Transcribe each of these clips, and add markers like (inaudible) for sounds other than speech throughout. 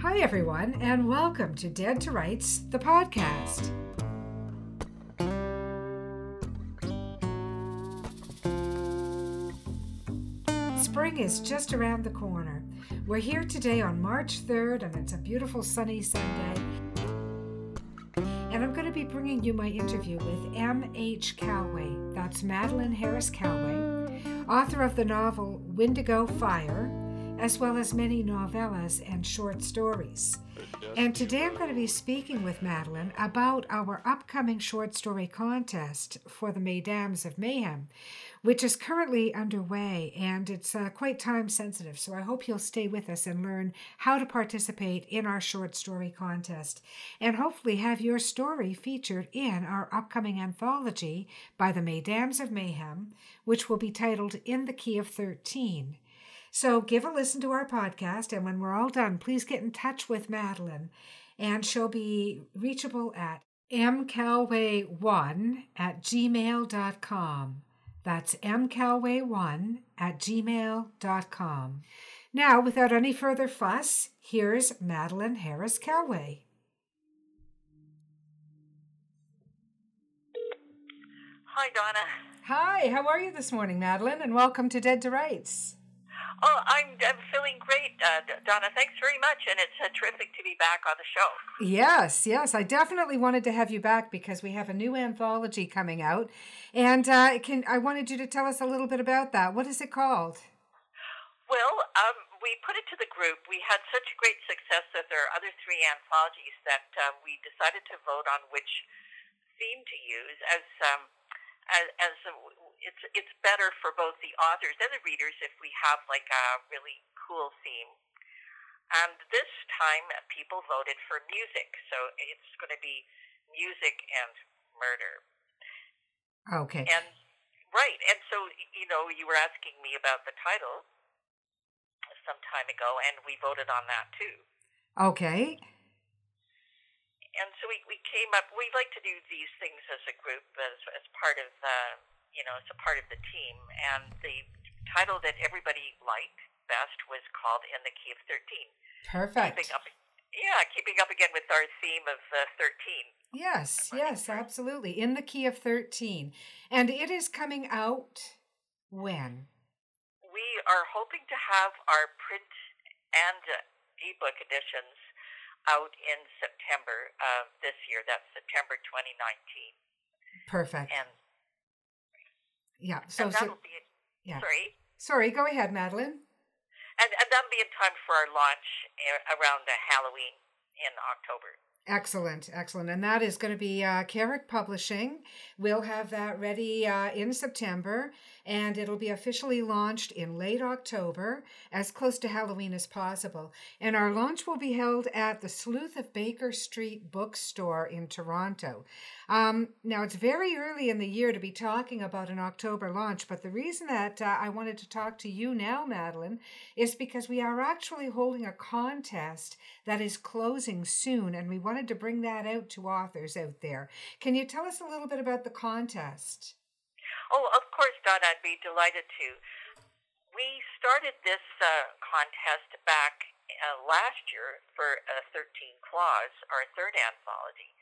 Hi, everyone, and welcome to Dead to Rights, the podcast. Spring is just around the corner. We're here today on March 3rd, and it's a beautiful sunny Sunday. And I'm going to be bringing you my interview with M.H. Callaway. That's Madeline Harris Callaway, author of the novel Windigo Fire as well as many novellas and short stories. And today I'm going to be speaking with Madeline about our upcoming short story contest for the Mesdames of Mayhem, which is currently underway and it's uh, quite time sensitive. So I hope you'll stay with us and learn how to participate in our short story contest and hopefully have your story featured in our upcoming anthology by the Mesdames of Mayhem, which will be titled In the Key of 13. So give a listen to our podcast, and when we're all done, please get in touch with Madeline, and she'll be reachable at mcalway1 at gmail.com. That's mcalway1 at gmail.com. Now, without any further fuss, here's Madeline Harris Callaway. Hi, Donna. Hi, how are you this morning, Madeline? And welcome to Dead to Rights. Oh, I'm, I'm feeling great, uh, Donna. Thanks very much, and it's uh, terrific to be back on the show. Yes, yes, I definitely wanted to have you back because we have a new anthology coming out, and uh, can I wanted you to tell us a little bit about that. What is it called? Well, um, we put it to the group. We had such great success with our other three anthologies that uh, we decided to vote on which theme to use as um, as, as a, it's it's better for both the authors and the readers if we have like a really cool theme. And this time, people voted for music, so it's going to be music and murder. Okay. And right, and so you know, you were asking me about the title some time ago, and we voted on that too. Okay and so we, we came up. We like to do these things as a group, as as part of the, you know, it's a part of the team. And the title that everybody liked best was called "In the Key of 13. Perfect. Keeping up, yeah, keeping up again with our theme of uh, thirteen. Yes, yes, absolutely. In the Key of Thirteen, and it is coming out when. We are hoping to have our print and uh, ebook editions out in September of this year. That's September 2019. Perfect. And yeah, so, so, be yeah. Sorry. Sorry. Go ahead, Madeline. And, and that'll be in time for our launch eh, around Halloween in October. Excellent, excellent. And that is going to be uh, Carrick Publishing. We'll have that ready uh, in September, and it'll be officially launched in late October, as close to Halloween as possible. And our launch will be held at the Sleuth of Baker Street bookstore in Toronto. Um, now, it's very early in the year to be talking about an October launch, but the reason that uh, I wanted to talk to you now, Madeline, is because we are actually holding a contest that is closing soon, and we wanted to bring that out to authors out there. Can you tell us a little bit about the contest? Oh, of course, Don. I'd be delighted to. We started this uh, contest back uh, last year for uh, 13 Claws, our third anthology.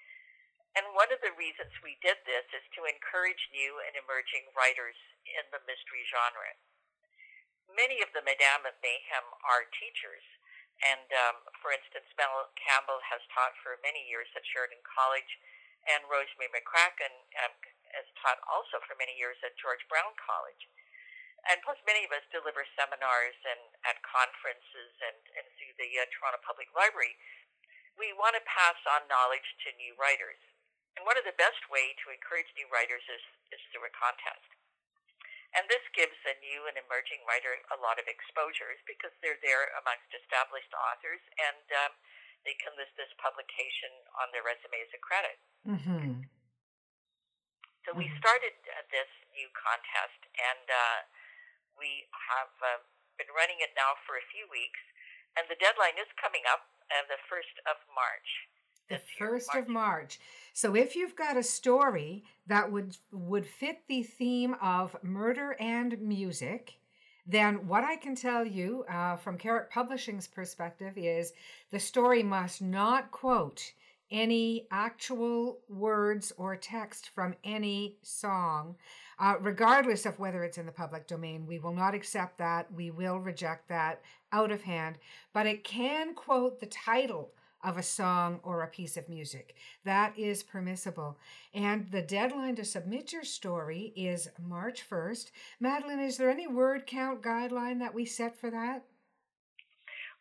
And one of the reasons we did this is to encourage new and emerging writers in the mystery genre. Many of the Mesdames of Mayhem are teachers, and um, for instance, Mel Campbell has taught for many years at Sheridan College, and Rosemary McCracken um, has taught also for many years at George Brown College. And plus, many of us deliver seminars and at conferences and, and through the uh, Toronto Public Library. We want to pass on knowledge to new writers. And one of the best way to encourage new writers is, is through a contest. And this gives a new and emerging writer a lot of exposures because they're there amongst established authors and um, they can list this publication on their resume as a credit. Mm-hmm. So we mm-hmm. started uh, this new contest and uh, we have uh, been running it now for a few weeks. And the deadline is coming up uh, the 1st of March the first of March. So if you've got a story that would would fit the theme of murder and music, then what I can tell you uh, from Carrick Publishing's perspective is the story must not quote any actual words or text from any song, uh, regardless of whether it's in the public domain. We will not accept that. We will reject that out of hand. But it can quote the title of a song or a piece of music. That is permissible. And the deadline to submit your story is March 1st. Madeline, is there any word count guideline that we set for that?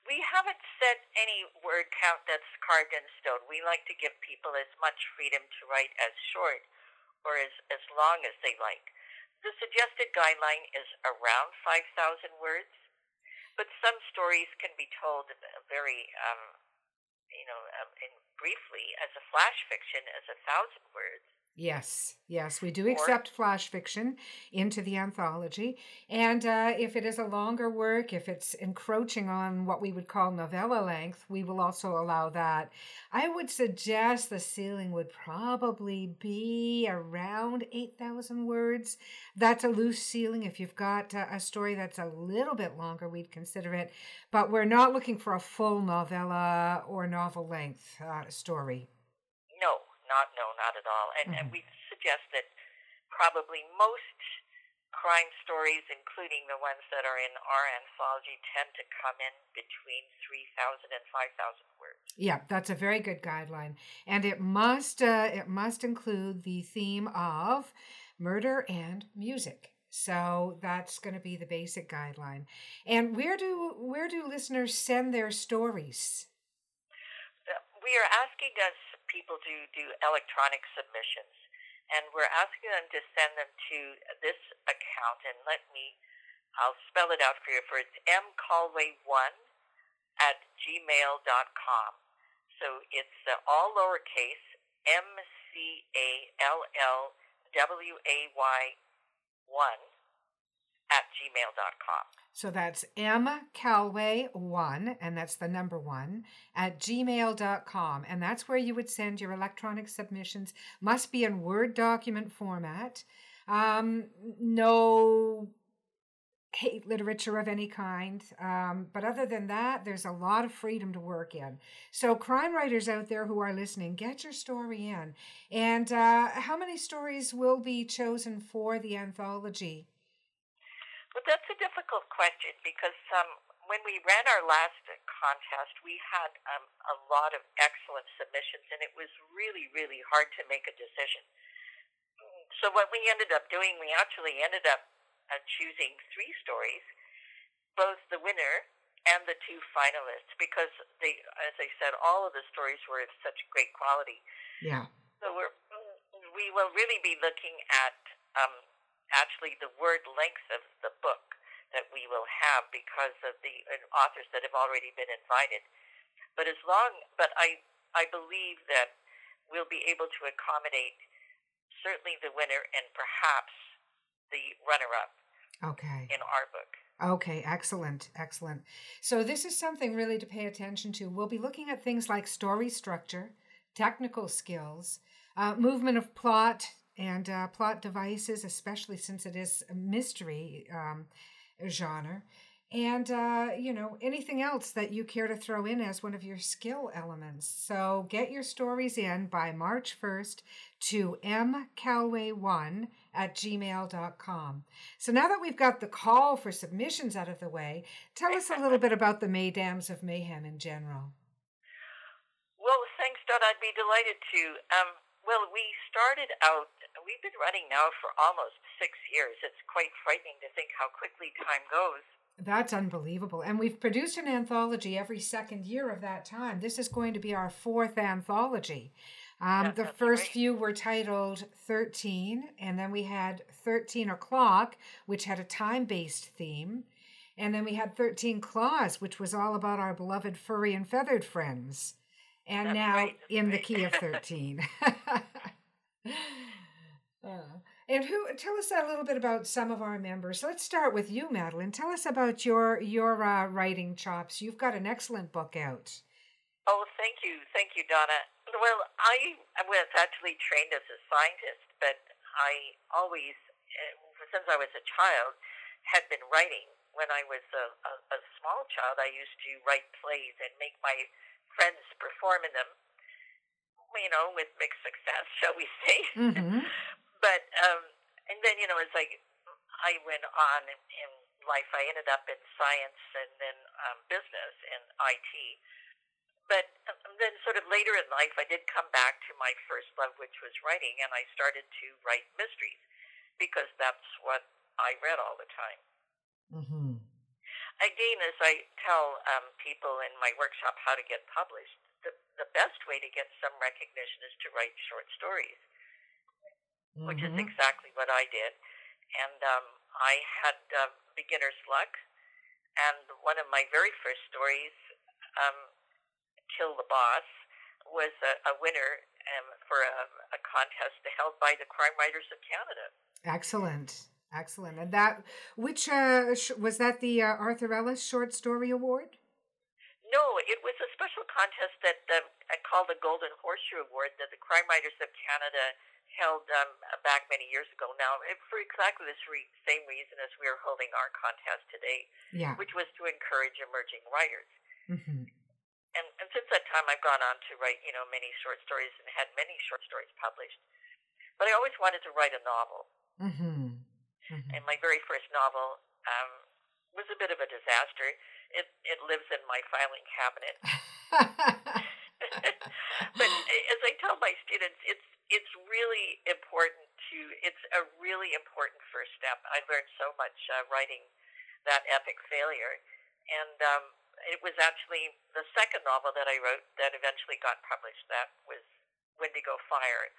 We haven't set any word count that's carved in stone. We like to give people as much freedom to write as short or as, as long as they like. The suggested guideline is around 5,000 words, but some stories can be told very, um, you know, um, in briefly as a flash fiction as a thousand words. Yes, yes, we do accept flash fiction into the anthology. And uh, if it is a longer work, if it's encroaching on what we would call novella length, we will also allow that. I would suggest the ceiling would probably be around 8,000 words. That's a loose ceiling. If you've got uh, a story that's a little bit longer, we'd consider it. But we're not looking for a full novella or novel length uh, story. No, not no, not at all. And, mm-hmm. and we suggest that probably most crime stories, including the ones that are in our anthology, tend to come in between 3,000 and 5,000 words. Yeah, that's a very good guideline. And it must uh, it must include the theme of murder and music. So that's going to be the basic guideline. And where do where do listeners send their stories? We are asking us people to do electronic submissions. And we're asking them to send them to this account. And let me, I'll spell it out for you. For it's mcallway1 at gmail.com. So it's uh, all lowercase M C A L L W A Y 1 at gmail.com. So that's M Calway one, and that's the number one, at gmail.com. And that's where you would send your electronic submissions. Must be in Word document format. Um, no hate literature of any kind. Um, but other than that, there's a lot of freedom to work in. So, crime writers out there who are listening, get your story in. And uh, how many stories will be chosen for the anthology? Well, that's a difficult question because um, when we ran our last contest, we had um, a lot of excellent submissions, and it was really, really hard to make a decision. So what we ended up doing, we actually ended up uh, choosing three stories, both the winner and the two finalists, because they, as I said, all of the stories were of such great quality. Yeah. So we're we will really be looking at um, actually the word length of the book that we will have because of the authors that have already been invited. But as long, but I, I believe that we'll be able to accommodate certainly the winner and perhaps the runner-up. Okay. In our book. Okay, excellent, excellent. So this is something really to pay attention to. We'll be looking at things like story structure, technical skills, uh, movement of plot, and uh, plot devices, especially since it is a mystery um, genre. And, uh, you know, anything else that you care to throw in as one of your skill elements. So get your stories in by March 1st to mcalway1 at gmail.com. So now that we've got the call for submissions out of the way, tell us a little bit about the Mesdames of Mayhem in general. Well, thanks, Dot. I'd be delighted to. Um, well, we started out, we've been running now for almost six years. It's quite frightening to think how quickly time goes. That's unbelievable. And we've produced an anthology every second year of that time. This is going to be our fourth anthology. Um, the first few were titled 13, and then we had 13 O'Clock, which had a time based theme. And then we had 13 Claws, which was all about our beloved furry and feathered friends and That's now right. in the key of (laughs) 13. (laughs) uh, and who tell us a little bit about some of our members. Let's start with you, Madeline. Tell us about your your uh, writing chops. You've got an excellent book out. Oh, thank you, thank you, Donna. Well, I was actually trained as a scientist, but I always, eh, since I was a child, had been writing when I was a, a, a small child, I used to write plays and make my friends perform in them. You know, with mixed success, (laughs) shall we say? Mm-hmm. But um, and then you know, as I I went on in, in life, I ended up in science and then um, business and IT. But um, then, sort of later in life, I did come back to my first love, which was writing, and I started to write mysteries because that's what I read all the time. Mm-hmm. Again, as I tell um, people in my workshop how to get published, the, the best way to get some recognition is to write short stories, mm-hmm. which is Mm-hmm. exactly what I did. And um, I had uh, beginner's luck, and one of my very first stories, um, Kill the Boss, was a, a winner um, for a, a contest held by the Crime Writers of Canada. Excellent. Excellent. And that, which uh, sh- was that the uh, Arthur Ellis Short Story Award? No, it was a special contest that um, I called the Golden Horseshoe Award that the Crime Writers of Canada held um, back many years ago now, for exactly the re- same reason as we are holding our contest today, Yeah. which was to encourage emerging writers. Mm-hmm. And, and since that time, I've gone on to write, you know, many short stories and had many short stories published. But I always wanted to write a novel. Mm-hmm. mm-hmm. And my very first novel um, was a bit of a disaster. It, it lives in my filing cabinet. (laughs) (laughs) but tell my students, it's it's really important to it's a really important first step. I learned so much uh, writing that epic failure, and um, it was actually the second novel that I wrote that eventually got published. That was Windigo Fire,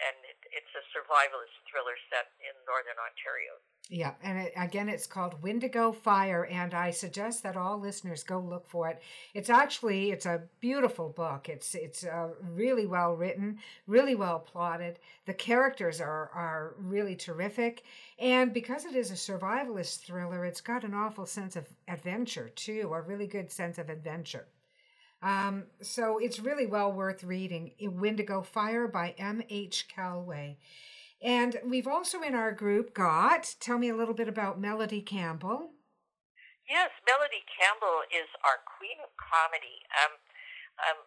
and it, it's a survivalist thriller set in northern Ontario. Yeah, and it, again, it's called Windigo Fire, and I suggest that all listeners go look for it. It's actually it's a beautiful book. It's it's uh, really well written, really well plotted. The characters are are really terrific, and because it is a survivalist thriller, it's got an awful sense of adventure too, a really good sense of adventure. Um, so it's really well worth reading. Windigo Fire by M. H. Callaway. And we've also in our group got, tell me a little bit about Melodie Campbell. Yes, Melodie Campbell is our queen of comedy. Um, um,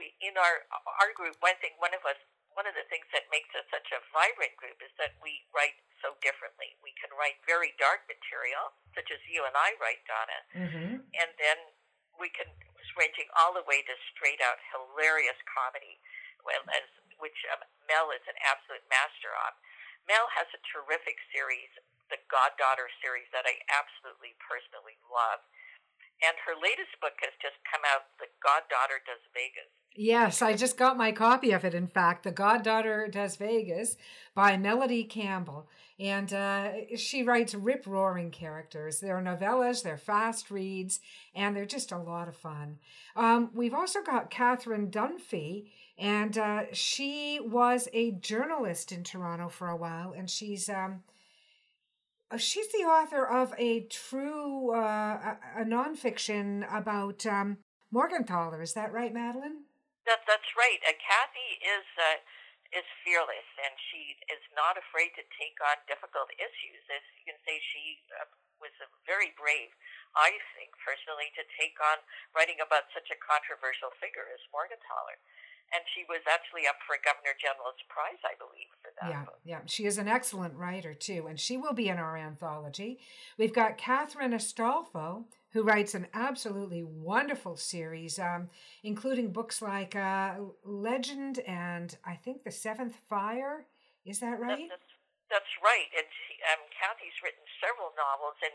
we in our our group, one thing, one of us, one of the things that makes us such a vibrant group is that we write so differently. We can write very dark material, such as you and I write, Donna, Mm-hmm. and then we can ranging all the way to straight out hilarious comedy, as which um, Mel is an absolute master on. Mel has a terrific series, the Goddaughter series, that I absolutely personally love. And her latest book has just come out, The Goddaughter Does Vegas. Yes, I just got my copy of it, in fact, The Goddaughter Does Vegas by Melodie Campbell. And uh, she writes rip roaring characters. They're novellas, they're fast reads, and they're just a lot of fun. Um, we've also got Catherine Dunphy, and uh, she was a journalist in Toronto for a while, and she's. Um, She's the author of a true uh, a, a nonfiction about um, Morgentaler. Is that right, Madeline? That, that's right. Uh, Kathy is uh, is fearless, and she is not afraid to take on difficult issues. As you can say, she uh, was uh, very brave, I think, personally, to take on writing about such a controversial figure as Morgentaler. And she was actually up for a Governor General's Prize, I believe, for that Yeah, book. yeah. She is an excellent writer too, and she will be in our anthology. We've got Catherine Astolfo, who writes an absolutely wonderful series, um, including books like uh, Legend and I think The Seventh Fire. Is that right? that's, that's right. And she, um, Kathy's written several novels, and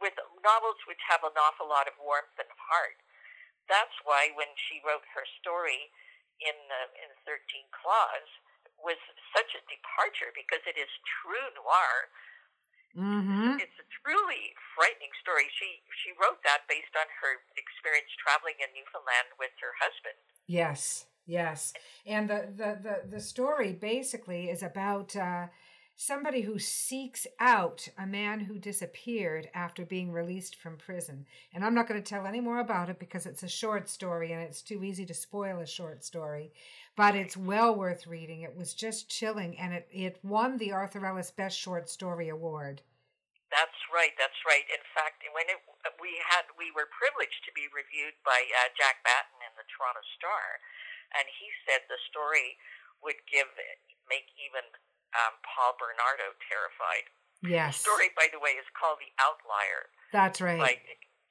with novels which have an awful lot of warmth and heart. That's why when she wrote her story in uh, in Thirteen Claws was such a departure because it is true noir. Mm-hmm. It's a truly frightening story. She she wrote that based on her experience traveling in Newfoundland with her husband. Yes, yes. And the the the, the story basically is about uh, somebody who seeks out a man who disappeared after being released from prison. And I'm not going to tell any more about it because it's a short story and it's too easy to spoil a short story. But it's well worth reading. It was just chilling and it, it won the Arthur Ellis Best Short Story Award. That's right. That's right. In fact, when it, we had we were privileged to be reviewed by uh, Jack Batten in the Toronto Star, and he said the story would give make even um, Paul Bernardo terrified. Yes. The story, by the way, is called The Outlier. That's right. By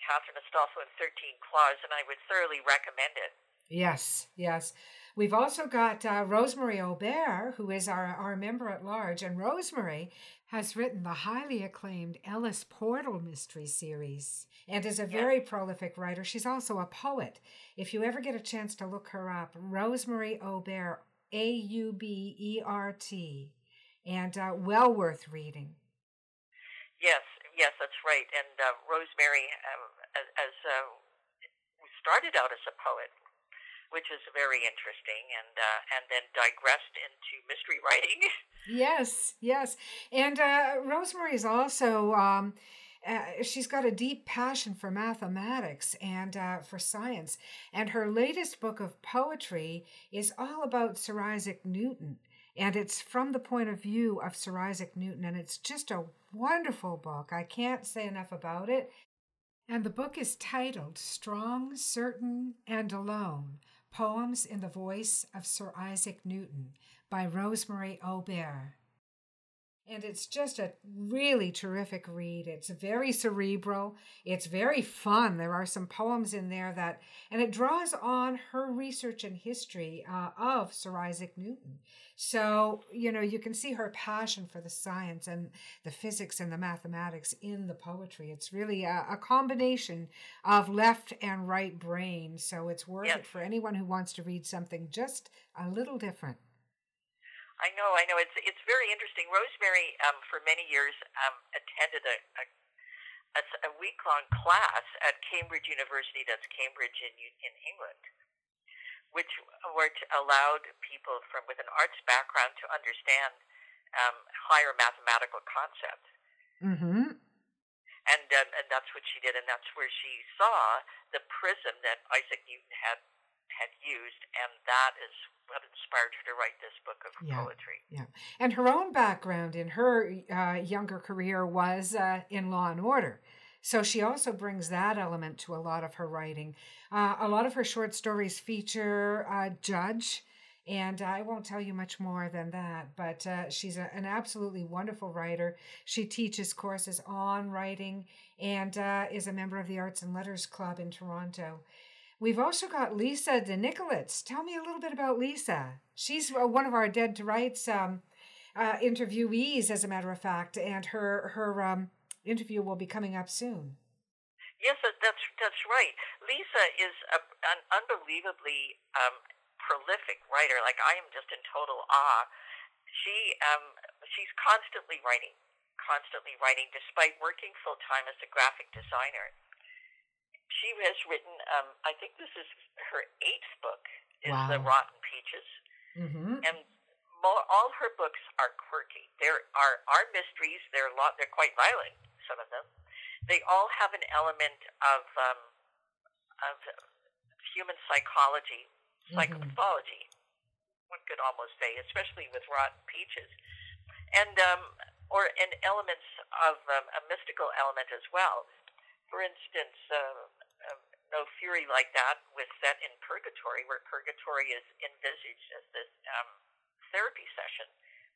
Catherine Astolfo and 13 Claws, and I would thoroughly recommend it. Yes, yes. We've also got uh, Rosemary Aubert, who is our, our member at large, and Rosemary has written the highly acclaimed Ellis Portal mystery series and is a very prolific writer. She's also a poet. If you ever get a chance to look her up, Rosemary Aubert, A U B E R T, and uh, well worth reading. Yes, yes, that's right. And uh, Rosemary, um, as, as uh, started out as a poet, which is very interesting, and uh, and then digressed into mystery (laughs) writing. yes, yes, and uh, Rosemary is also. Um, uh, she's got a deep passion for mathematics and uh, for science. And her latest book of poetry is all about Sir Isaac Newton. And it's from the point of view of Sir Isaac Newton. And it's just a wonderful book. I can't say enough about it. And the book is titled Strong, Certain, and Alone Poems in the Voice of Sir Isaac Newton by Rosemary Aubert. And it's just a really terrific read. It's very cerebral. It's very fun. There are some poems in there that, and it draws on her research and history uh, of Sir Isaac Newton. So, you know, you can see her passion for the science and the physics and the mathematics in the poetry. It's really a, a combination of left and right brain. So it's worth it for anyone who wants to read something just a little different. I know, I know. It's it's very interesting. Rosemary, um, for many years, um, attended a, a a, a week long class at Cambridge University. That's Cambridge in in England, which which allowed people from with an arts background to understand um, higher mathematical concepts. Mm-hmm. And um, and that's what she did, and that's where she saw the prism that Isaac Newton had had used, and that is what inspired her to write this book of yeah, poetry. Yeah, and her own background in her uh, younger career was uh, in Law and Order. So she also brings that element to a lot of her writing. Uh, a lot of her short stories feature a judge, and I won't tell you much more than that, but uh, she's a, an absolutely wonderful writer. She teaches courses on writing and uh, is a member of the Arts and Letters Club in Toronto. We've also got Lisa de Nikolits. Tell me a little bit about Lisa. She's uh, one of our Dead to Rights um, uh, interviewees, as a matter of fact, and her her um, interview will be coming up soon. Yes, that's that's right. Lisa is a, an unbelievably um, prolific writer. Like I am just in total awe. She um, she's constantly writing, constantly writing, despite working full time as a graphic designer she has written. Um, I think this is her eighth book. Is wow. the Rotten Peaches, mm-hmm. and more, all her books are quirky. There are are mysteries. They're a lot. They're quite violent. Some of them. They all have an element of um, of human psychology, psychopathology. Mm-hmm. One could almost say, especially with Rotten Peaches, and um, or and elements of um, a mystical element as well for instance, uh, uh, No Fury Like That was set in purgatory, where purgatory is envisaged as this um, therapy session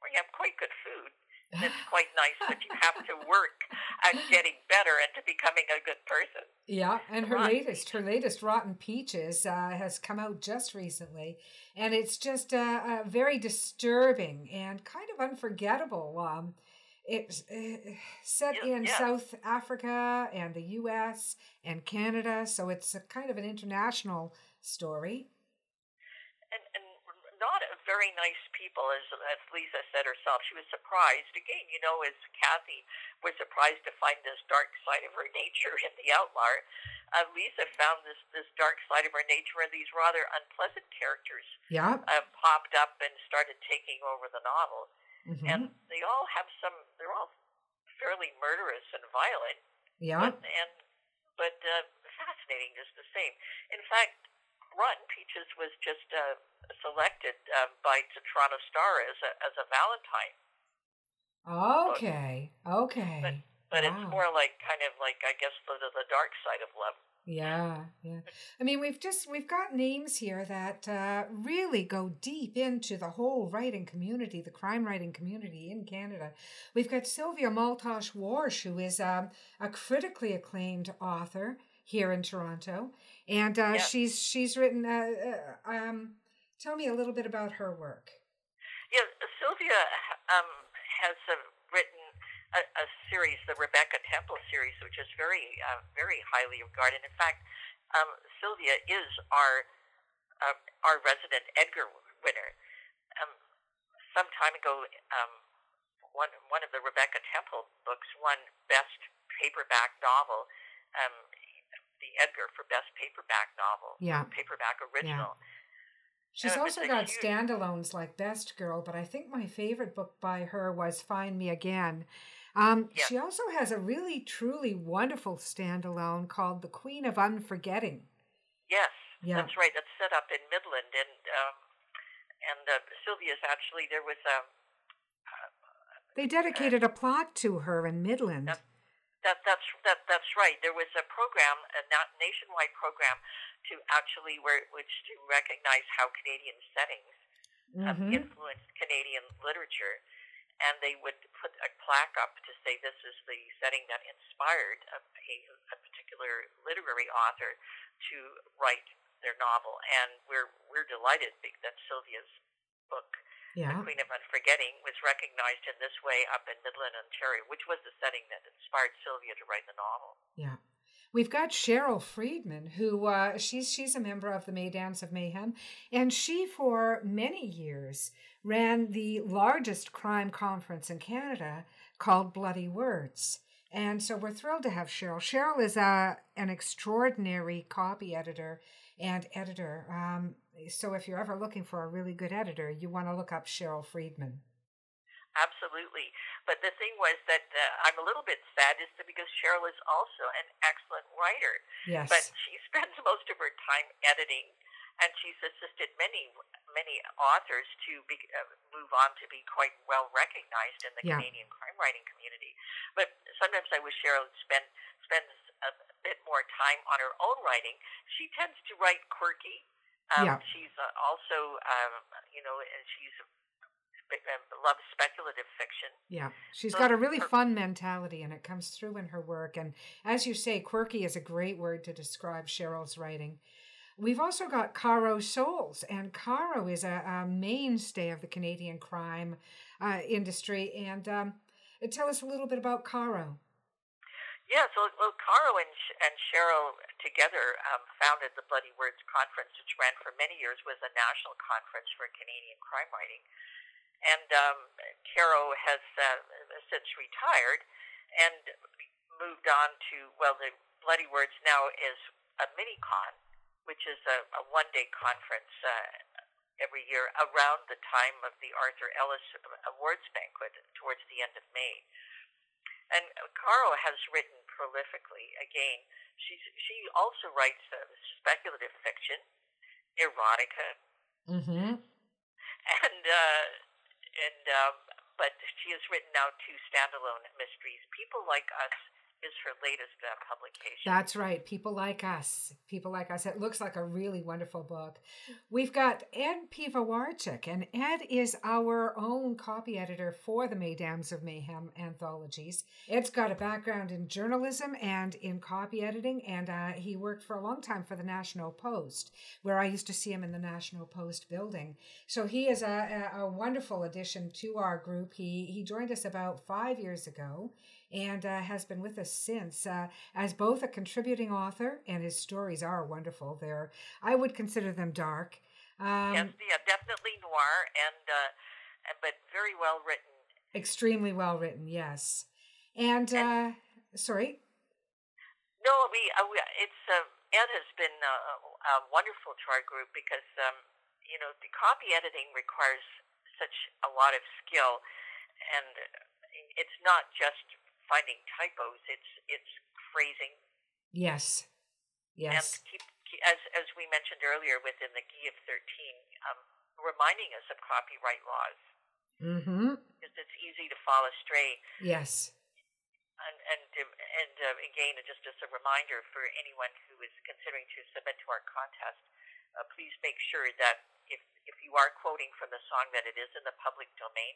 where you have quite good food. And it's (laughs) quite nice, but you have to work at getting better and to becoming a good person. Yeah, and her Rotten latest, her latest Rotten Peaches, uh, has come out just recently, and it's just uh, uh, very disturbing and kind of unforgettable. Um, it's uh, set yeah, in yeah. South Africa and the U.S. and Canada, so it's a kind of an international story. And, and not very nice people, as, as Lisa said herself. She was surprised again. You know, as Kathy was surprised to find this dark side of her nature in the Outlier. Uh, Lisa found this this dark side of her nature, and these rather unpleasant characters yeah. uh, popped up and started taking over the novel. Mm-hmm. and they all have some. They're all fairly murderous and violent. Yeah. But, and but uh, fascinating just the same. In fact, Rotten Peaches was just uh, selected uh, by the Toronto Star as a as a Valentine. Okay. Okay. But but Wow. it's more like kind of like I guess the, the dark side of love. Yeah, yeah. I mean, we've just we've got names here that uh, really go deep into the whole writing community, the crime writing community in Canada. We've got Sylvia Maultash Warsh, who is um, a critically acclaimed author here in Toronto, and uh, Yeah. she's she's written. Uh, uh, um, tell me a little bit about her work. Yeah, Sylvia um, has written a, a series, the Rebecca Temple series, which is very, uh, very highly regarded. In fact, um, Sylvia is our um, our resident Edgar winner. Um, some time ago, um, one one of the Rebecca Temple books won Best Paperback Novel. Um, the Edgar for Best Paperback Novel, Yeah. paperback original. She's Uh, also got huge- standalones like Best Girl, but I think my favorite book by her was Find Me Again. Um, Yeah. She also has a really, truly wonderful standalone called The Queen of Unforgetting. Yes, Yeah. that's right. That's set up in Midland, and um, and uh, Sylvia's actually there was um, They dedicated a plot to her in Midland. Yep. that that's that that's right. There was a program, a nationwide program, to actually where which to recognize how Canadian settings um, Mhm. influenced Canadian literature, and they would put a plaque up to say this is the setting that inspired a, a, a particular literary author to write their novel. And we're we're delighted that Sylvia's book, Yeah. The Queen of Unforgetting, was recognized in this way up in Midland, Ontario, which was the setting that inspired Sylvia to write the novel. Yeah. We've got Cheryl Freedman, who uh, she's she's a member of the Mesdames of Mayhem, and she for many years ran the largest crime conference in Canada called Bloody Words. And so we're thrilled to have Cheryl. Cheryl is a an extraordinary copy editor and editor. Um, so if you're ever looking for a really good editor, you want to look up Cheryl Freedman. Absolutely. But the thing was that uh, I'm a little bit sad is that because Cheryl is also an excellent writer, Yes. but she (laughs) spends most of her time editing, and she's assisted many many authors to be, uh, move on to be quite well recognized in the Yeah. Canadian crime writing community. But sometimes I wish Cheryl would spend spends a bit more time on her own writing. She tends to write quirky. Um, Yeah. She's uh, also, um, you know, she's uh, loves speculative fiction. Yeah, she's So got a really her- fun mentality, and it comes through in her work. And as you say, quirky is a great word to describe Cheryl's writing. We've also got Caro Soles, and Caro is a, a mainstay of the Canadian crime uh, industry. And um, tell us a little bit about Caro. Yeah, so well, Caro and, and Cheryl together um, founded the Bloody Words Conference, which ran for many years, was a national conference for Canadian crime writing. And um, Caro has uh, since retired and moved on to, well, the Bloody Words now is a mini con, which is a, a one day conference uh, every year around the time of the Arthur Ellis Awards banquet towards the end of May. And Caro has written prolifically. Again, she's she also writes uh, speculative fiction, erotica, Mm-hmm. and uh, and um, but she has written now two standalone mysteries. People like us is her latest uh, publication. That's right. People like us. People like us. It looks like a really wonderful book. We've got Ed Piwowarczyk, and Ed is our own copy editor for the Mesdames of Mayhem anthologies. Ed's got a background in journalism and in copy editing, and uh, he worked for a long time for the National Post, where I used to see him in the National Post building. So he is a, a, a wonderful addition to our group. He he joined us about five years ago and uh, has been with us since. Uh, as both a contributing author and his stories are wonderful they're i would consider them dark. Um, yes, yeah, definitely noir and uh, but very well written. extremely well written yes. And uh, sorry? No, we, uh, we it's uh, Ed has been uh, uh, wonderful to our group because um, you know the copy editing requires such a lot of skill, and it's not just finding typos; it's it's phrasing yes. And yes keep, keep as as we mentioned earlier within the Key of Thirteen, um, reminding us of copyright laws. Mm-hmm. Because it's easy to fall astray. yes. And and and uh, again, just as a reminder for anyone who is considering to submit to our contest, uh, please make sure that if if you are quoting from the song, that it is in the public domain.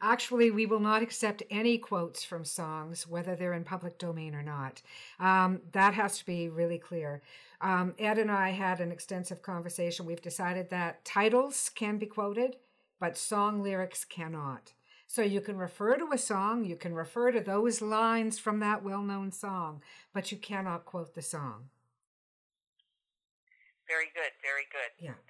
Actually, we will not accept any quotes from songs, whether they're in public domain or not. Um, that has to be really clear. Um, Ed and I had an extensive conversation. We've decided that titles can be quoted, but song lyrics cannot. So you can refer to a song, you can refer to those lines from that well known song, but you cannot quote the song. Very good, very good. Yeah, yeah.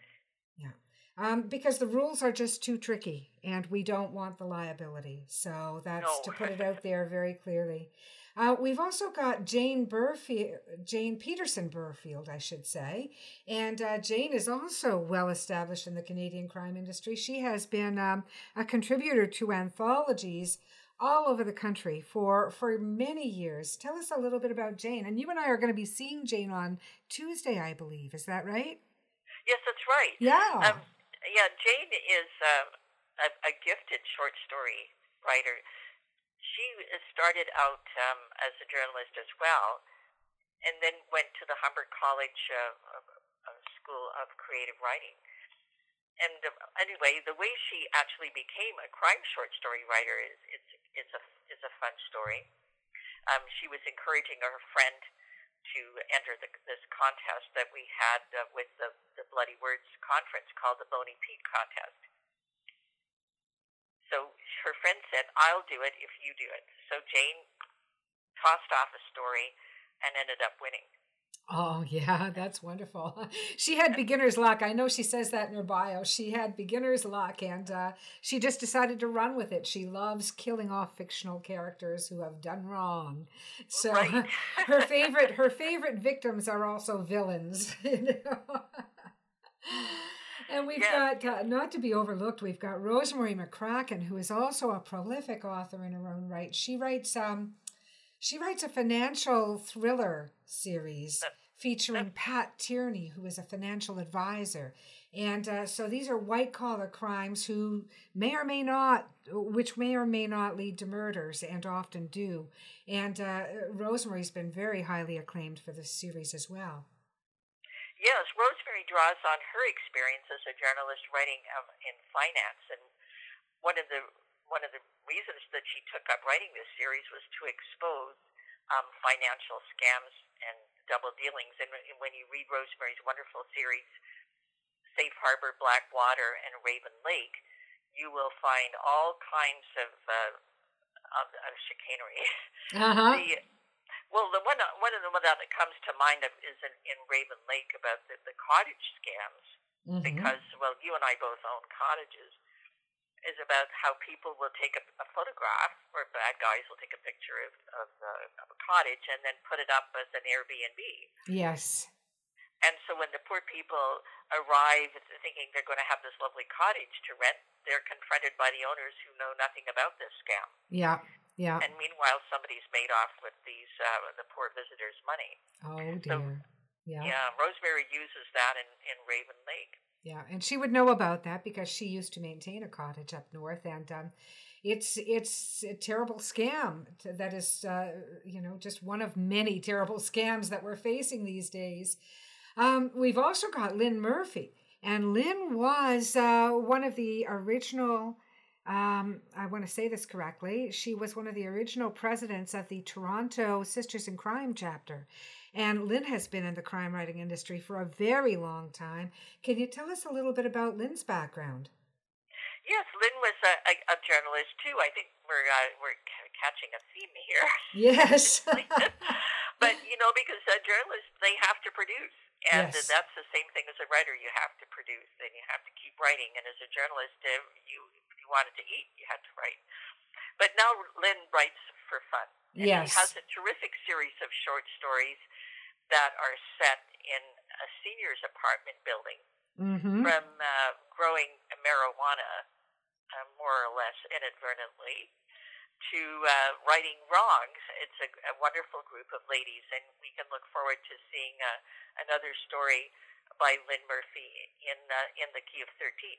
Um, because the rules are just too tricky and we don't want the liability. So that's no. to put it out there very clearly. Uh, we've also got Jane Burfield, Jane Petersen Burfield, I should say, and uh, Jane is also well established in the Canadian crime industry. She has been um, a contributor to anthologies all over the country for for many years. Tell us a little bit about Jane. And you and I are going to be seeing Jane on Tuesday, I believe. Is that right? Yes, that's right. Yeah. Um, yeah, Jane is uh, a, a gifted short story writer she started out um, as a journalist as well, and then went to the Humber College uh, School of Creative Writing. And uh, anyway, the way she actually became a crime short story writer is it's it's a is a fun story. Um, she was encouraging her friend to enter the, this contest that we had uh, with the, the Bloody Words conference called the Bony Pete contest. So her friend said, I'll do it if you do it. So Jane tossed off a story and ended up winning. Oh, yeah, (laughs) that's wonderful. (laughs) She had beginner's luck. I know she says that in her bio. She had beginner's luck and uh, she just decided to run with it. She loves killing off fictional characters who have done wrong. So right. (laughs) her favorite her favorite victims are also villains. You know? And we've yeah. got, uh, not to be overlooked, we've got Rosemary McCracken, who is also a prolific author in her own right. She writes, um, she writes a financial thriller series featuring Pat Tierney, who is a financial advisor. And uh, so these are white collar crimes who may or may not, which may or may not lead to murders and often do. And uh, Rosemary's been very highly acclaimed for this series as well. Yes, Rosemary draws on her experience as a journalist writing um, in finance, and one of the one of the reasons that she took up writing this series was to expose um, financial scams and double dealings. And when you read Rosemary's wonderful series, Safe Harbor, Blackwater, and Raven Lake, you will find all kinds of uh, of, of chicanery. Uh-huh. (laughs) the, well, the one one of the one that comes to mind is in, in Raven Lake about the, the cottage scams mm-hmm. because well, you and I both own cottages. Is about how people will take a, a photograph, or bad guys will take a picture of of, uh, of a cottage and then put it up as an Airbnb. Yes. And so when the poor people arrive thinking they're going to have this lovely cottage to rent, they're confronted by the owners who know nothing about this scam. Yeah. Yeah. And meanwhile, somebody's made off with these uh, the poor visitors' money. Oh dear. So, yeah. Yeah. Rosemary uses that in in Raven Lake. Yeah, and she would know about that because she used to maintain a cottage up north, and um, it's it's a terrible scam that is uh, you know just one of many terrible scams that we're facing these days. Um, we've also got Lynn Murphy, and Lynn was uh, one of the original um, I want to say this correctly. She was one of the original presidents of the Toronto Sisters in Crime chapter. And Lynn has been in the crime writing industry for a very long time. Can you tell us a little bit about Lynn's background? Yes, Lynn was a, a, a journalist too. I think we're uh, we're catching a theme here. Yes. (laughs) but you know, because a journalist they have to produce, and yes. that's the same thing as a writer. You have to produce, and you have to keep writing. And as a journalist, uh, you wanted to eat, you had to write. But now Lynn writes for fun. And yes. He has a terrific series of short stories that are set in a senior's apartment building mm-hmm. from uh, growing marijuana, uh, more or less inadvertently, to uh, righting wrongs. It's a, a wonderful group of ladies, and we can look forward to seeing uh, another story by Lynn Murphy in uh, in the Key of Thirteen.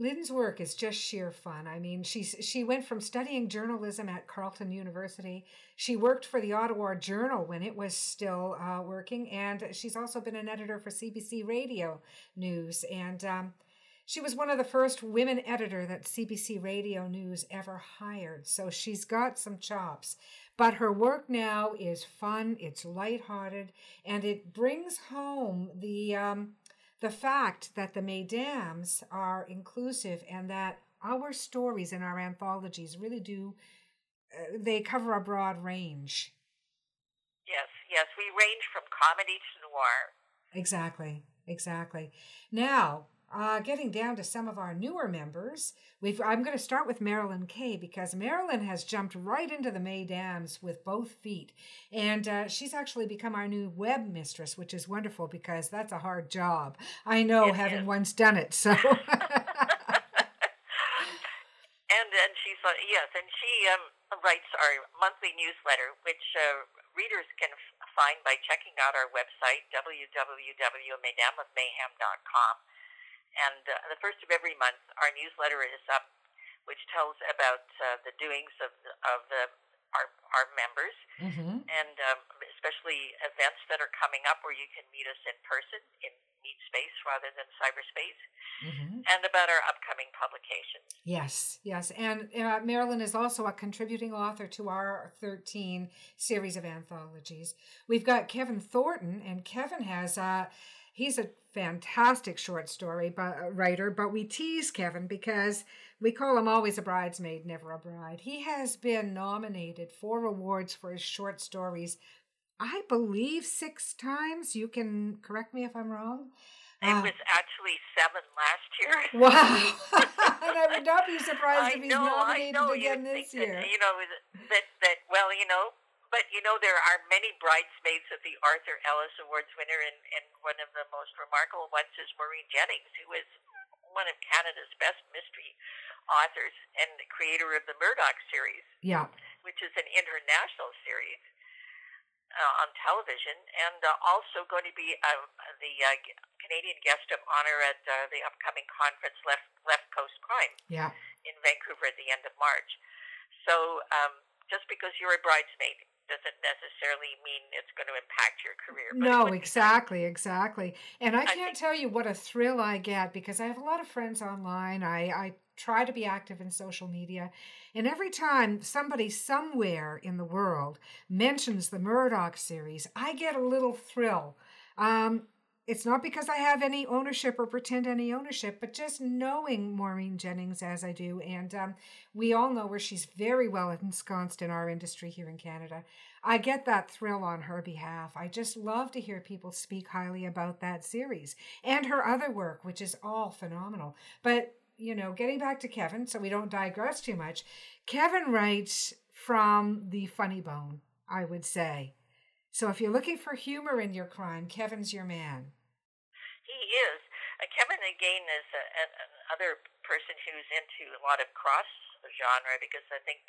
Lynn's work is just sheer fun. I mean, she's she went from studying journalism at Carleton University. She worked for the Ottawa Journal when it was still uh, working, and she's also been an editor for CBC Radio News. And um, she was one of the first women editor that CBC Radio News ever hired. So she's got some chops. But her work now is fun. It's lighthearted, and it brings home the. Um, the fact that the Mesdames are inclusive and that our stories and our anthologies really do uh, they cover a broad range. Yes, yes, we range from comedy to noir. Exactly, exactly. Now, uh, getting down to some of our newer members, we've, I'm going to start with Marilyn Kay because Marilyn has jumped right into the Mesdames with both feet. And uh, she's actually become our new web mistress, which is wonderful because that's a hard job. I know, It having is. once done it. So, (laughs) and and she's uh, yes, and she um, writes our monthly newsletter, which uh, readers can f- find by checking out our website www.mesdamesofmayhem.com. And uh, the first of every month, our newsletter is up, which tells about uh, the doings of the, of the our our members, Mhm. and um, especially events that are coming up where you can meet us in person in Meet Space rather than cyberspace, Mhm. and about our upcoming publications. Yes, yes. And uh, Marilyn is also a contributing author to our 13 series of anthologies. We've got Kevin Thornton, and Kevin has, uh, he's a fantastic short story uh, writer, but we tease Kevin because we call him always a bridesmaid, never a bride. He has been nominated for awards for his short stories, I believe six times. You can correct me if I'm wrong. It Uh, was actually seven last year. (laughs) Wow. and (laughs) I would not be surprised I if he's know, I nominated know. again this year. That, you know that that well, you know, but you know there are many bridesmaids of the Arthur Ellis Awards winner, and and one of the most remarkable ones is Maureen Jennings, who is one of Canada's best mystery authors and the creator of the Murdoch series, Yeah. which is an international series. Uh, on television, and uh, also going to be uh, the uh, Canadian guest of honor at uh, the upcoming conference, Left Left Coast Crime Yeah. in Vancouver at the end of March. So um, just because you're a bridesmaid doesn't necessarily mean it's going to impact your career. No, would be nice. exactly, exactly. And I I can't think- tell you what a thrill I get because I have a lot of friends online. I, I try to be active in social media. And every time somebody somewhere in the world mentions the Murdoch series, I get a little thrill. Um, it's not because I have any ownership or pretend any ownership, but just knowing Maureen Jennings as I do. And um, we all know where she's very well ensconced in our industry here in Canada. I get that thrill on her behalf. I just love to hear people speak highly about that series and her other work, which is all phenomenal. But, you know, getting back to Kevin, so we don't digress too much, Kevin writes from the funny bone, I would say. So if you're looking for humor in your crime, Kevin's your man. He is. Uh, Kevin, again, is a, a, another person who's into a lot of cross genre because I think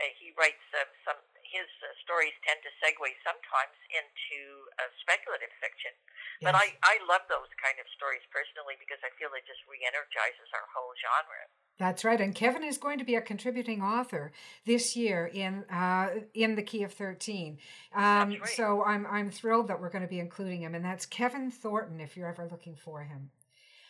uh, he writes uh, some, his uh, stories tend to segue sometimes into uh, speculative fiction. But I, I love those kind of stories personally because I feel it just re energizes our whole genre. That's right, and Kevin is going to be a contributing author this year in uh, in the Key of Thirteen. Um, right. So I'm I'm thrilled that we're going to be including him, and that's Kevin Thornton. If you're ever looking for him,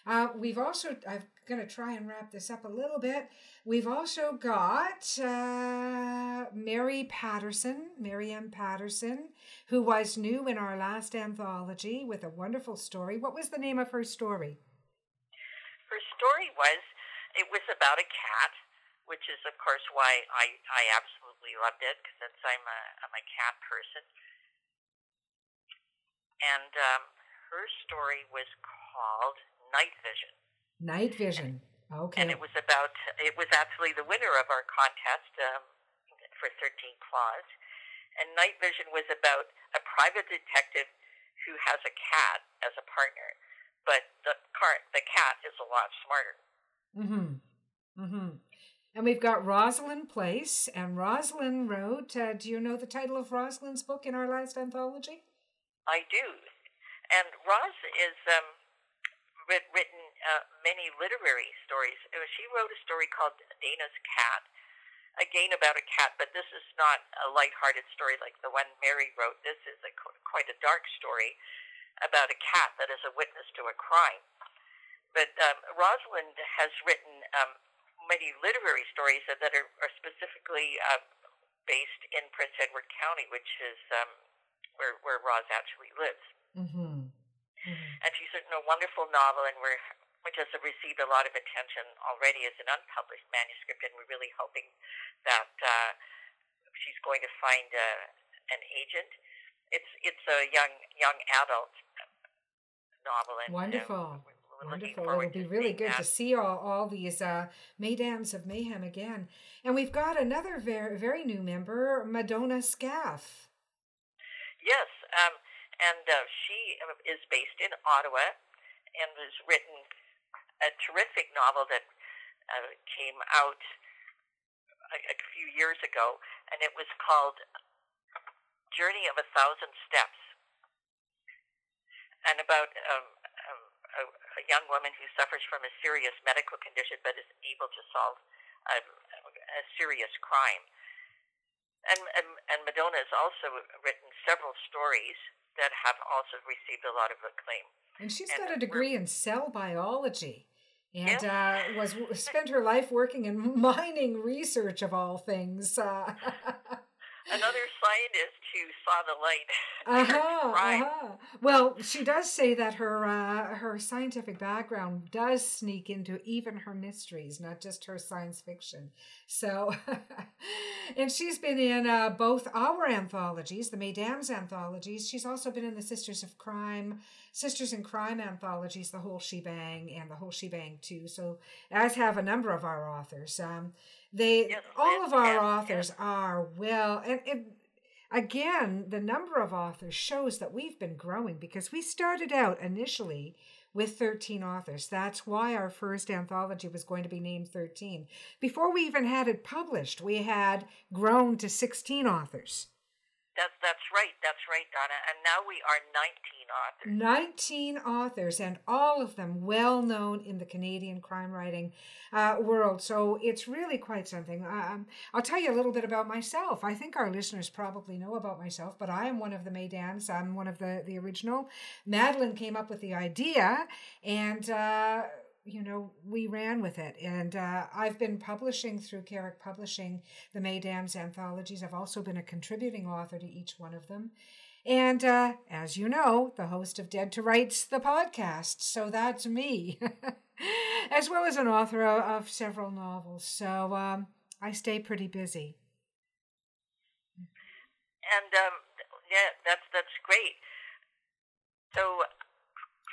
uh, we've also I'm going to try and wrap this up a little bit. We've also got uh, Mary Patterson, Mary M. Patterson, who was new in our last anthology with a wonderful story. What was the name of her story? her story was it was about a cat, which is of course why I I absolutely loved it because I'm a I'm a cat person, and um, her story was called Night Vision, Night Vision. Okay. and it was about it was actually the winner of our contest um, for Thirteen Claws, and Night Vision was about a private detective who has a cat as a partner, but the car the cat is a lot smarter. Mm-hmm. Mm-hmm. And we've got Rosalind Place, and Rosalind wrote. Uh, do you know the title of Rosalind's book in our last anthology? I do. And Roz is um, writ- written uh, many literary stories. Uh, she wrote a story called Dana's Cat, again about a cat, but this is not a light-hearted story like the one Mary wrote. This is a, quite a dark story about a cat that is a witness to a crime. But um, Rosalind has written um, many literary stories that are, are specifically uh, based in Prince Edward County, which is um, where where Roz actually lives. Mm-hmm. And she's written a wonderful novel, and we're which has received a lot of attention already as an unpublished manuscript, and we're really hoping that uh, she's going to find uh, an agent. It's it's a young young adult novel, and wonderful. Uh, Wonderful. It'll be really good that. to see all, all these uh, Mesdames of Mayhem again. And we've got another very, very new member, Madona Skaff. Yes, um, and uh, she uh, is based in Ottawa and has written a terrific novel that uh, came out a, a few years ago, and it was called Journey of a Thousand Steps, and about um, um, a, a young woman who suffers from a serious medical condition but is able to solve a, a serious crime. And, and, and Madona has also written several stories that have also received a lot of acclaim. And she's and got a degree in cell biology and uh, was (laughs) spent her life working in (laughs) mining research of all things. Uh, (laughs) Another scientist who saw the light. Uh-huh, uh-huh. Well, she does say that her uh, her scientific background does sneak into even her mysteries, not just her science fiction. So, (laughs) and she's been in uh, both our anthologies, the Mesdames anthologies. She's also been in the Sisters of Crime, Sisters in Crime anthologies, the whole shebang, and the whole shebang too. So, as have a number of our authors. Um, they all of our authors are well, and, and again, the number of authors shows that we've been growing because we started out initially with 13 authors. That's why our first anthology was going to be named 13. Before we even had it published, we had grown to 16 authors. That's that's right. That's right, Donna. And now we are 19 authors. 19 authors, and all of them well known in the Canadian crime writing uh, world. So it's really quite something. Um, I'll tell you a little bit about myself. I think our listeners probably know about myself, but I am one of the Mesdames. I'm one of the the original. Madeline came up with the idea, and. Uh, you know, we ran with it. And uh, I've been publishing through Carrick Publishing the Mesdames anthologies. I've also been a contributing author to each one of them. And uh, as you know, the host of Dead to Rights, the podcast. So that's me, (laughs) as well as an author of, of several novels. So um, I stay pretty busy. And um, yeah, that's that's great. So,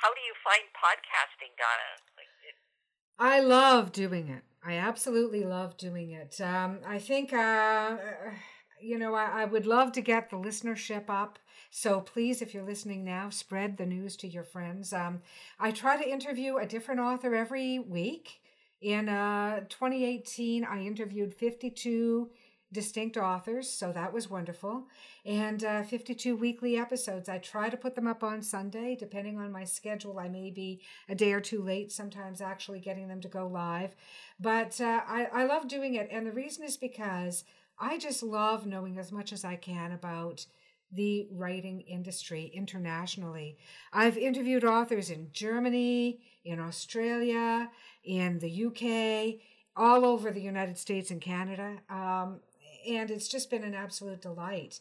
how do you find podcasting, Donna? I love doing it. I absolutely love doing it. Um, I think, uh, you know, I, I would love to get the listenership up. So please, if you're listening now, spread the news to your friends. Um, I try to interview a different author every week. In uh, 2018, I interviewed 52 distinct authors, so that was wonderful. And uh, 52 weekly episodes. I try to put them up on Sunday, depending on my schedule. I may be a day or two late, sometimes actually getting them to go live. But uh, I, I love doing it. And the reason is because I just love knowing as much as I can about the writing industry internationally. I've interviewed authors in Germany, in Australia, in the UK, all over the United States and Canada. Um, and it's just been an absolute delight.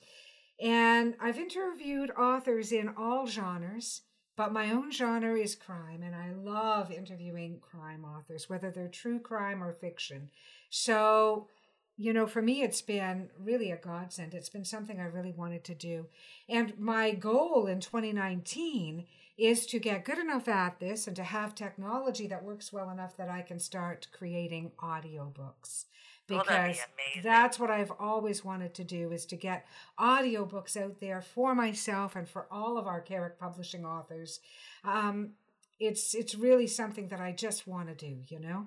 And I've interviewed authors in all genres, but my own genre is crime, and I love interviewing crime authors, whether they're true crime or fiction. So, you know, for me, it's been really a godsend. It's been something I really wanted to do. And my goal in 2019 is to get good enough at this and to have technology that works well enough that I can start creating audiobooks because that's what I've always wanted to do is to get audiobooks out there for myself and for all of our Carrick Publishing authors. Um, it's it's really something that I just want to do, you know.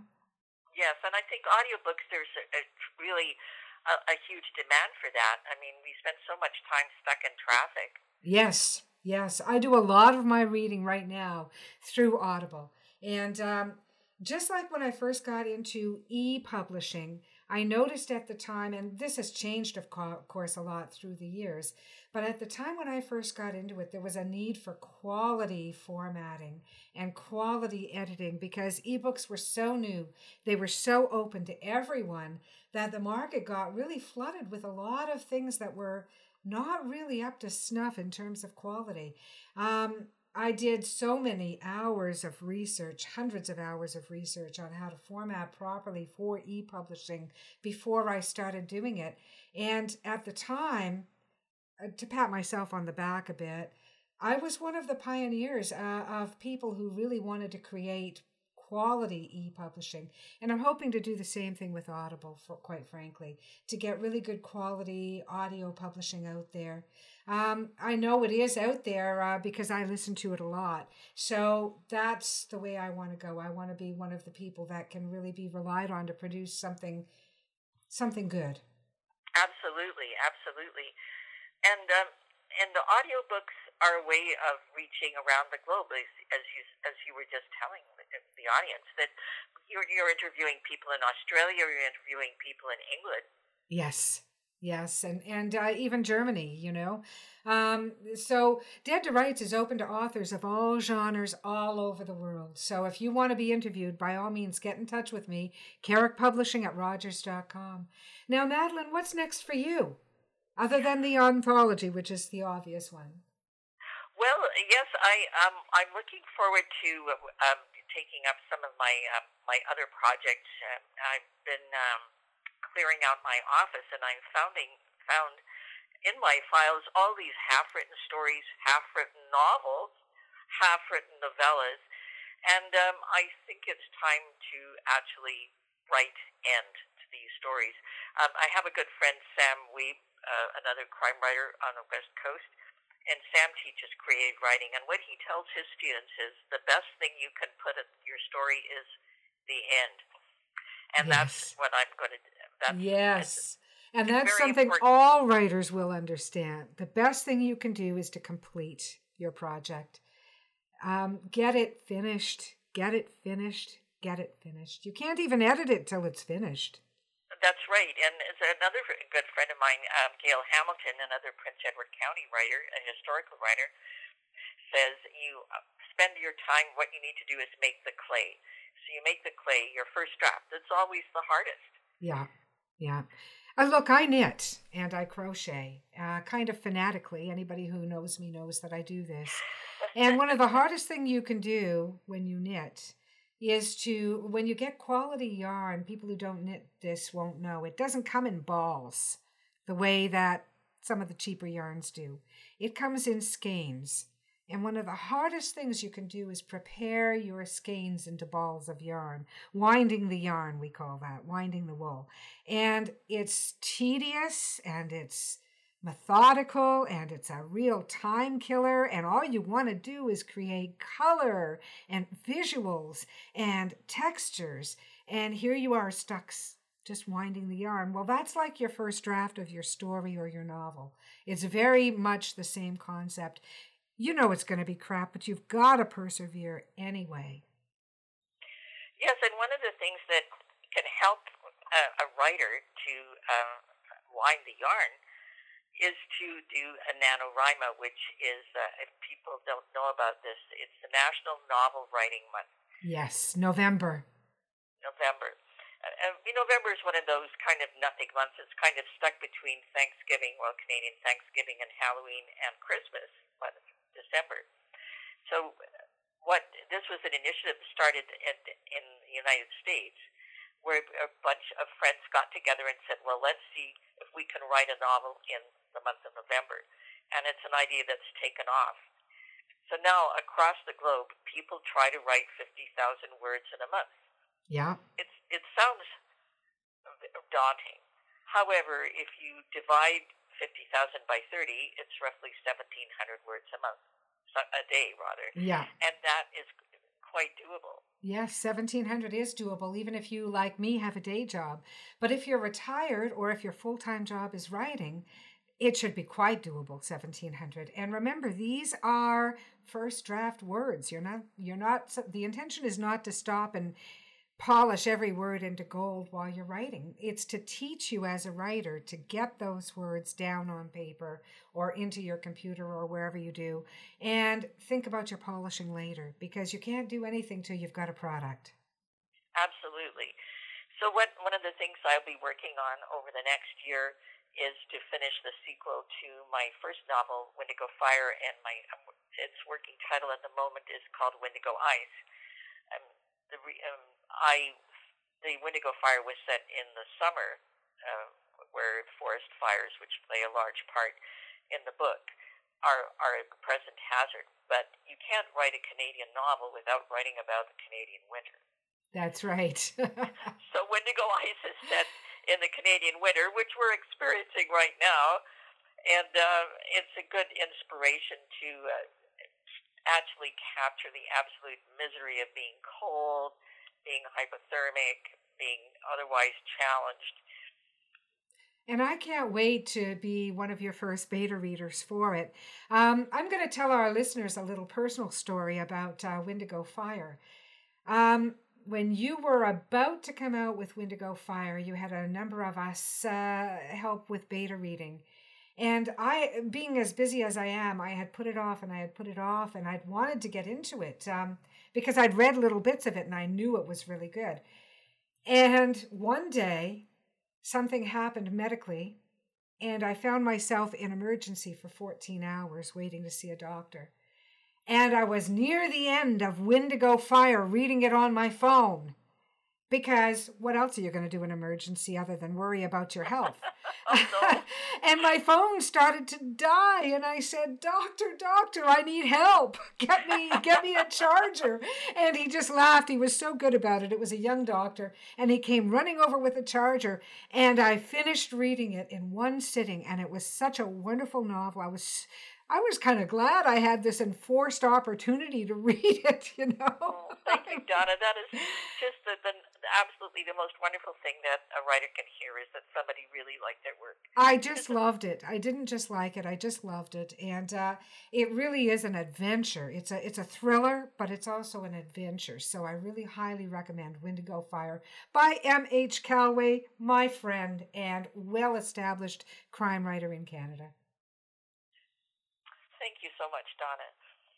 Yes, and I think audiobooks there's a, a really a, a huge demand for that. I mean, we spend so much time stuck in traffic. Yes, yes, I do a lot of my reading right now through Audible And um, just like when I first got into e publishing, I noticed at the time, and this has changed, of course, a lot through the years, but at the time when I first got into it, there was a need for quality formatting and quality editing because ebooks were so new. They were so open to everyone that the market got really flooded with a lot of things that were not really up to snuff in terms of quality. Um, I did so many hours of research, hundreds of hours of research on how to format properly for e publishing before I started doing it. And at the time, uh, to pat myself on the back a bit, I was one of the pioneers uh, of people who really wanted to create quality e-publishing. And i'm hoping to do the same thing with audible for quite frankly to get really good quality audio publishing out there. Um, i know it is out there uh, because i listen to it a lot. So that's the way i want to go. I want to be one of the people that can really be relied on to produce something something good. Absolutely absolutely. And um, and the audiobooks a way of reaching around the globe, as, as you as you were just telling the audience that you're you're interviewing people in Australia, you're interviewing people in England. Yes, yes, and and uh, even Germany, you know. Um, so Dead to Rights is open to authors of all genres all over the world. So if you want to be interviewed, by all means, get in touch with me, Carrick Publishing at Rogers.com. Now, Madeline, what's next for you? Other than the anthology, which is the obvious one. Well, yes, I um, I'm looking forward to um, taking up some of my uh, my other projects. Uh, I've been um, clearing out my office, and I'm founding found in my files all these half-written stories, half-written novels, half-written novellas, and um, I think it's time to actually write end to these stories. Um, I have a good friend, Sam Wiebe, uh, another crime writer on the West Coast and Sam teaches creative writing. And what he tells his students is the best thing you can put in your story is the end. And yes. that's what I'm going to do. That's, yes. and that's something important. all writers will understand. The best thing you can do is to complete your project. Um, get it finished. Get it finished. Get it finished. You can't even edit it till it's finished. That's right. And another good friend of mine, um, Gail Hamilton, another Prince Edward County writer, a historical writer, says you uh, spend your time, what you need to do is make the clay. So you make the clay, your first draft. That's always the hardest. Yeah, yeah. Uh, look, I knit and I crochet, uh, kind of fanatically. Anybody who knows me knows that I do this. (laughs) and one of the hardest thing you can do when you knit is to when you get quality yarn, people who don't knit this won't know. It doesn't come in balls the way that some of the cheaper yarns do. It comes in skeins. And one of the hardest things you can do is prepare your skeins into balls of yarn. Winding the yarn, we call that, winding the wool. And it's tedious and it's methodical and it's a real time killer and all you want to do is create color and visuals and textures and here you are stuck just winding the yarn. Well that's like your first draft of your story or your novel. It's very much the same concept. You know it's going to be crap but you've got to persevere anyway. Yes and one of the things that can help a, a writer to uh, wind the yarn is to do a NaNoWriMo, which is, uh, if people don't know about this, it's the National Novel Writing Month. Yes, November. November. Uh, November is one of those kind of nothing months. It's kind of stuck between Thanksgiving, well, Canadian Thanksgiving, and Halloween and Christmas, but December. So, what this was an initiative started in, in the United States where a bunch of friends got together and said, well, let's see if we can write a novel in the month of November. And it's an idea that's taken off. So now across the globe, people try to write 50,000 words in a month. Yeah. It's, it sounds daunting. However, if you divide 50,000 by 30, it's roughly 1,700 words a month, a day rather. Yeah. And that is quite doable. Yes, 1700 is doable, even if you, like me, have a day job. But if you're retired or if your full time job is writing, it should be quite doable 1700 and remember these are first draft words. You're not you're not the intention is not to stop and polish every word into gold while you're writing. It's to teach you as a writer to get those words down on paper or into your computer or wherever you do and think about your polishing later because you can't do anything till you've got a product. Absolutely. So what one of the things I'll be working on over the next year is to finish the sequel to my first novel, Windigo Fire, and my its working title at the moment is called Windigo Ice. Um, the um, I the Windigo Fire was set in the summer, uh, where forest fires, which play a large part in the book, are are a present hazard. But you can't write a Canadian novel without writing about the Canadian winter. That's right. (laughs) so Windigo Ice is set in the Canadian winter, which we're experiencing right now, and uh, it's a good inspiration to uh, actually capture the absolute misery of being cold, being hypothermic, being otherwise challenged. And I can't wait to be one of your first beta readers for it. Um, I'm going to tell our listeners a little personal story about uh, Windigo Fire. Um, when you were about to come out with Windigo Fire, you had a number of us uh, help with beta reading. And I, being as busy as I am, I had put it off and I had put it off and I'd wanted to get into it um, because I'd read little bits of it and I knew it was really good. And one day, something happened medically, and I found myself in emergency for 14 hours waiting to see a doctor and I was near the end of Windigo Fire reading it on my phone. Because what else are you going to do in emergency other than worry about your health? (laughs) oh, (laughs) and my phone started to die, and I said, "Doctor, doctor, I need help. (laughs) Get me, get me a charger." And he just laughed. He was so good about it. It was a young doctor, and he came running over with a charger, and I finished reading it in one sitting, and it was such a wonderful novel. I was I was kind of glad I had this enforced opportunity to (laughs) read it, you know. Oh, thank you, Donna. That is just the, the absolutely the most wonderful thing that a writer can hear is that somebody really liked their work. I just loved it. I didn't just like it; I just loved it, and uh, it really is an adventure. It's a it's a thriller, but it's also an adventure. So I really highly recommend Windigo Fire by M. H. Callaway, my friend and well established crime writer in Canada. Thank you so much, Donna.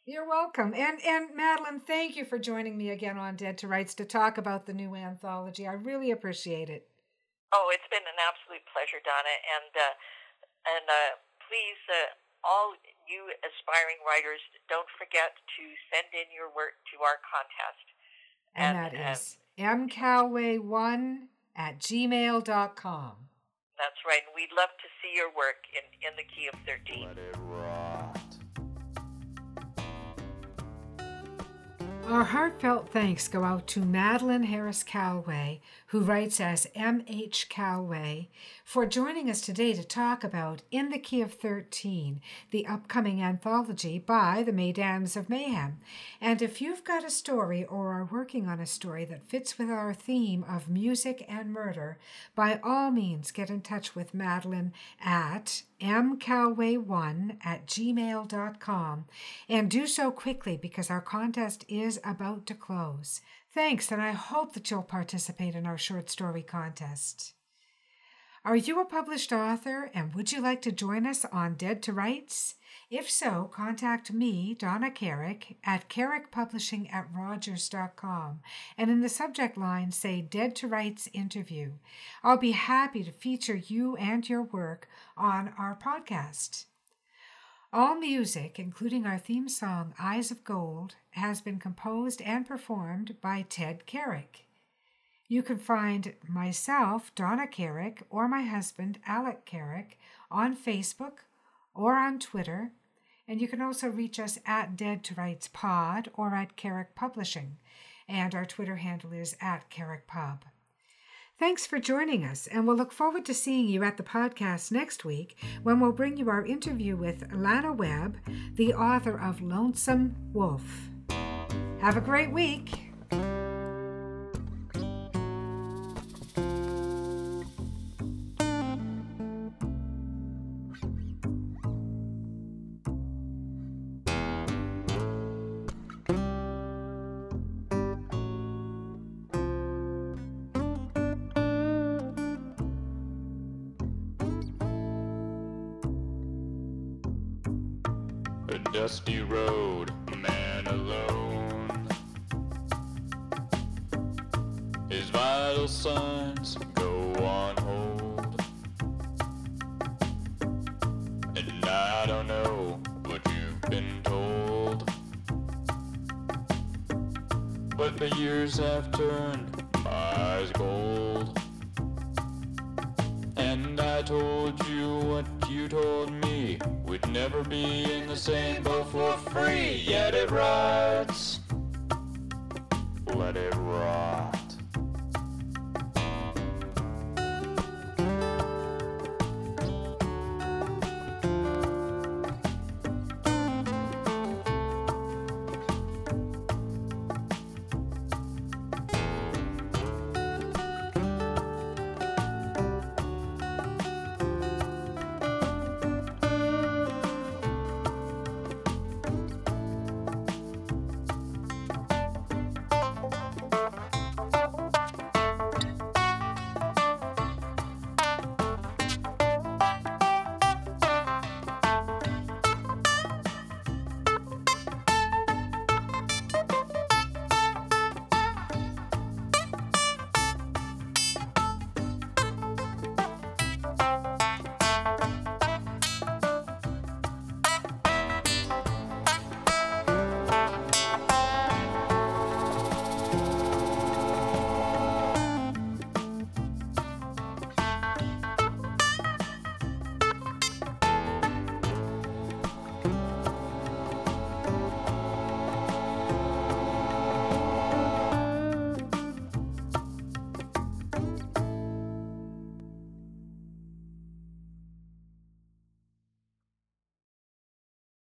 You're welcome. And and Madeline, thank you for joining me again on Dead to Rights to talk about the new anthology. I really appreciate it. Oh, it's been an absolute pleasure, Donna. And uh, and uh, please, uh, all you aspiring writers, don't forget to send in your work to our contest. And, and that is mcalway1 at gmail.com. That's right. And we'd love to see your work in, in the key of 13. Our heartfelt thanks go out to Madeline Harris Callaway, who writes as M.H. Callaway, for joining us today to talk about In the Key of 13, the upcoming anthology by the Mesdames of Mayhem. And if you've got a story or are working on a story that fits with our theme of music and murder, by all means get in touch with Madeline at mcalway1 at gmail.com and do so quickly because our contest is about to close. Thanks, and I hope that you'll participate in our short story contest. Are you a published author and would you like to join us on Dead to Rights? If so, contact me, Donna Carrick, at carrickpublishing at rogers.com and in the subject line say Dead to Rights interview. I'll be happy to feature you and your work on our podcast. All music, including our theme song Eyes of Gold, has been composed and performed by Ted Carrick. You can find myself, Donna Carrick, or my husband, Alec Carrick, on Facebook or on Twitter and you can also reach us at Dead to Rights Pod or at Carrick Publishing. And our Twitter handle is at Carrick Pub. Thanks for joining us, and we'll look forward to seeing you at the podcast next week when we'll bring you our interview with Lana Webb, the author of Lonesome Wolf. Have a great week. Told you what you told me. We'd never be in the same boat for free. Yet it rides. Let it rot.